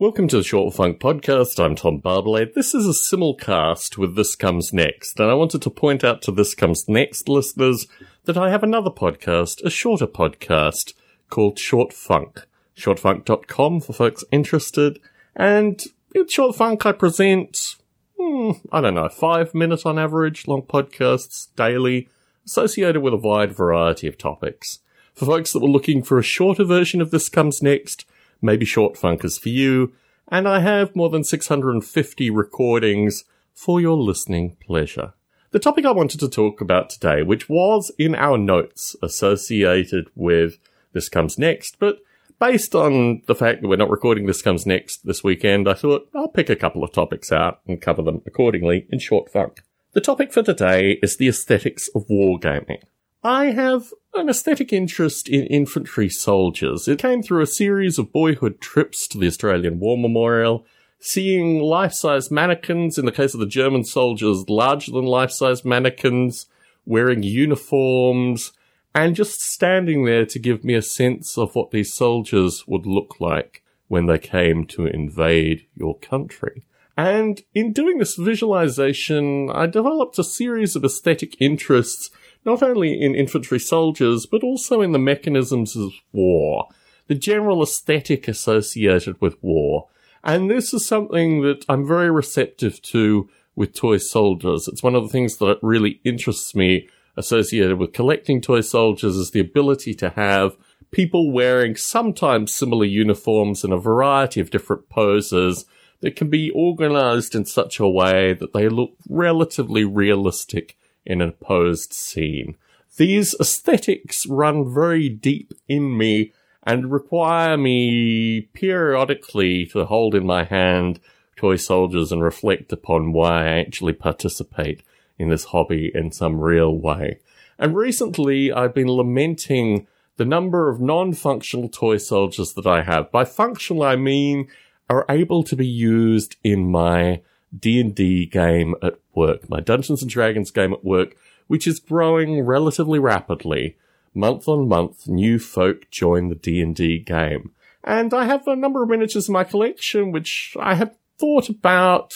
Welcome to the Short Funk Podcast. I'm Tom Barbalet. This is a simulcast with This Comes Next, and I wanted to point out to This Comes Next listeners that I have another podcast, a shorter podcast called Short Funk. Shortfunk.com for folks interested, and in Short Funk I present, hmm, I don't know, five minute on average long podcasts daily associated with a wide variety of topics. For folks that were looking for a shorter version of This Comes Next, maybe Short Funk is for you, and I have more than 650 recordings for your listening pleasure. The topic I wanted to talk about today, which was in our notes associated with This Comes Next, but based on the fact that we're not recording This Comes Next this weekend, I thought I'll pick a couple of topics out and cover them accordingly in short funk. The topic for today is the aesthetics of wargaming. I have an aesthetic interest in infantry soldiers. It came through a series of boyhood trips to the Australian War Memorial, seeing life-size mannequins, in the case of the German soldiers, larger than life-size mannequins, wearing uniforms, and just standing there to give me a sense of what these soldiers would look like when they came to invade your country. And in doing this visualization, I developed a series of aesthetic interests not only in infantry soldiers, but also in the mechanisms of war, the general aesthetic associated with war. And this is something that I'm very receptive to with toy soldiers. It's one of the things that really interests me associated with collecting toy soldiers is the ability to have people wearing sometimes similar uniforms in a variety of different poses that can be organized in such a way that they look relatively realistic in an opposed scene. These aesthetics run very deep in me and require me periodically to hold in my hand toy soldiers and reflect upon why I actually participate in this hobby in some real way. And recently I've been lamenting the number of non-functional toy soldiers that I have. By functional I mean are able to be used in my D&D game at work, my Dungeons and Dragons game at work, which is growing relatively rapidly. Month on month, new folk join the D&D game. And I have a number of miniatures in my collection, which I have thought about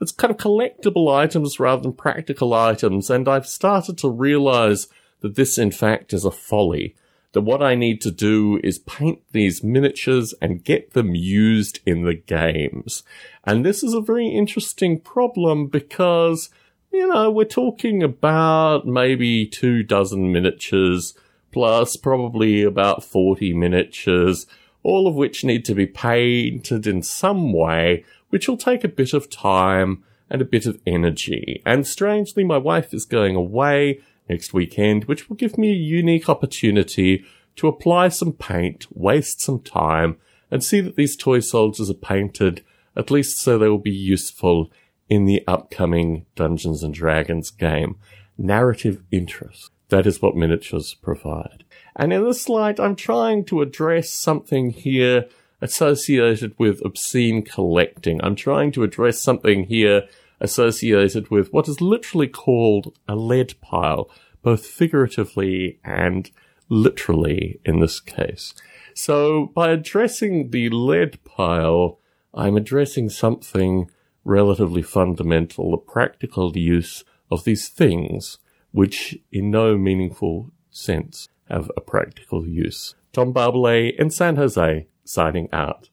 as kind of collectible items rather than practical items, and I've started to realize that this in fact is a folly that what I need to do is paint these miniatures and get them used in the games. And this is a very interesting problem because, you know, we're talking about maybe two dozen miniatures plus probably about 40 miniatures, all of which need to be painted in some way, which will take a bit of time and a bit of energy. And strangely, my wife is going away next weekend, which will give me a unique opportunity to apply some paint, waste some time, and see that these toy soldiers are painted, at least so they will be useful in the upcoming Dungeons and Dragons game. Narrative interest. That is what miniatures provide. And in this slide, I'm trying to address something here associated with obscene collecting. I'm trying to address something here associated with what is literally called a lead pile, both figuratively and literally in this case. So by addressing the lead pile, I'm addressing something relatively fundamental, the practical use of these things, which in no meaningful sense have a practical use. Tom Barbalet in San Jose, signing out.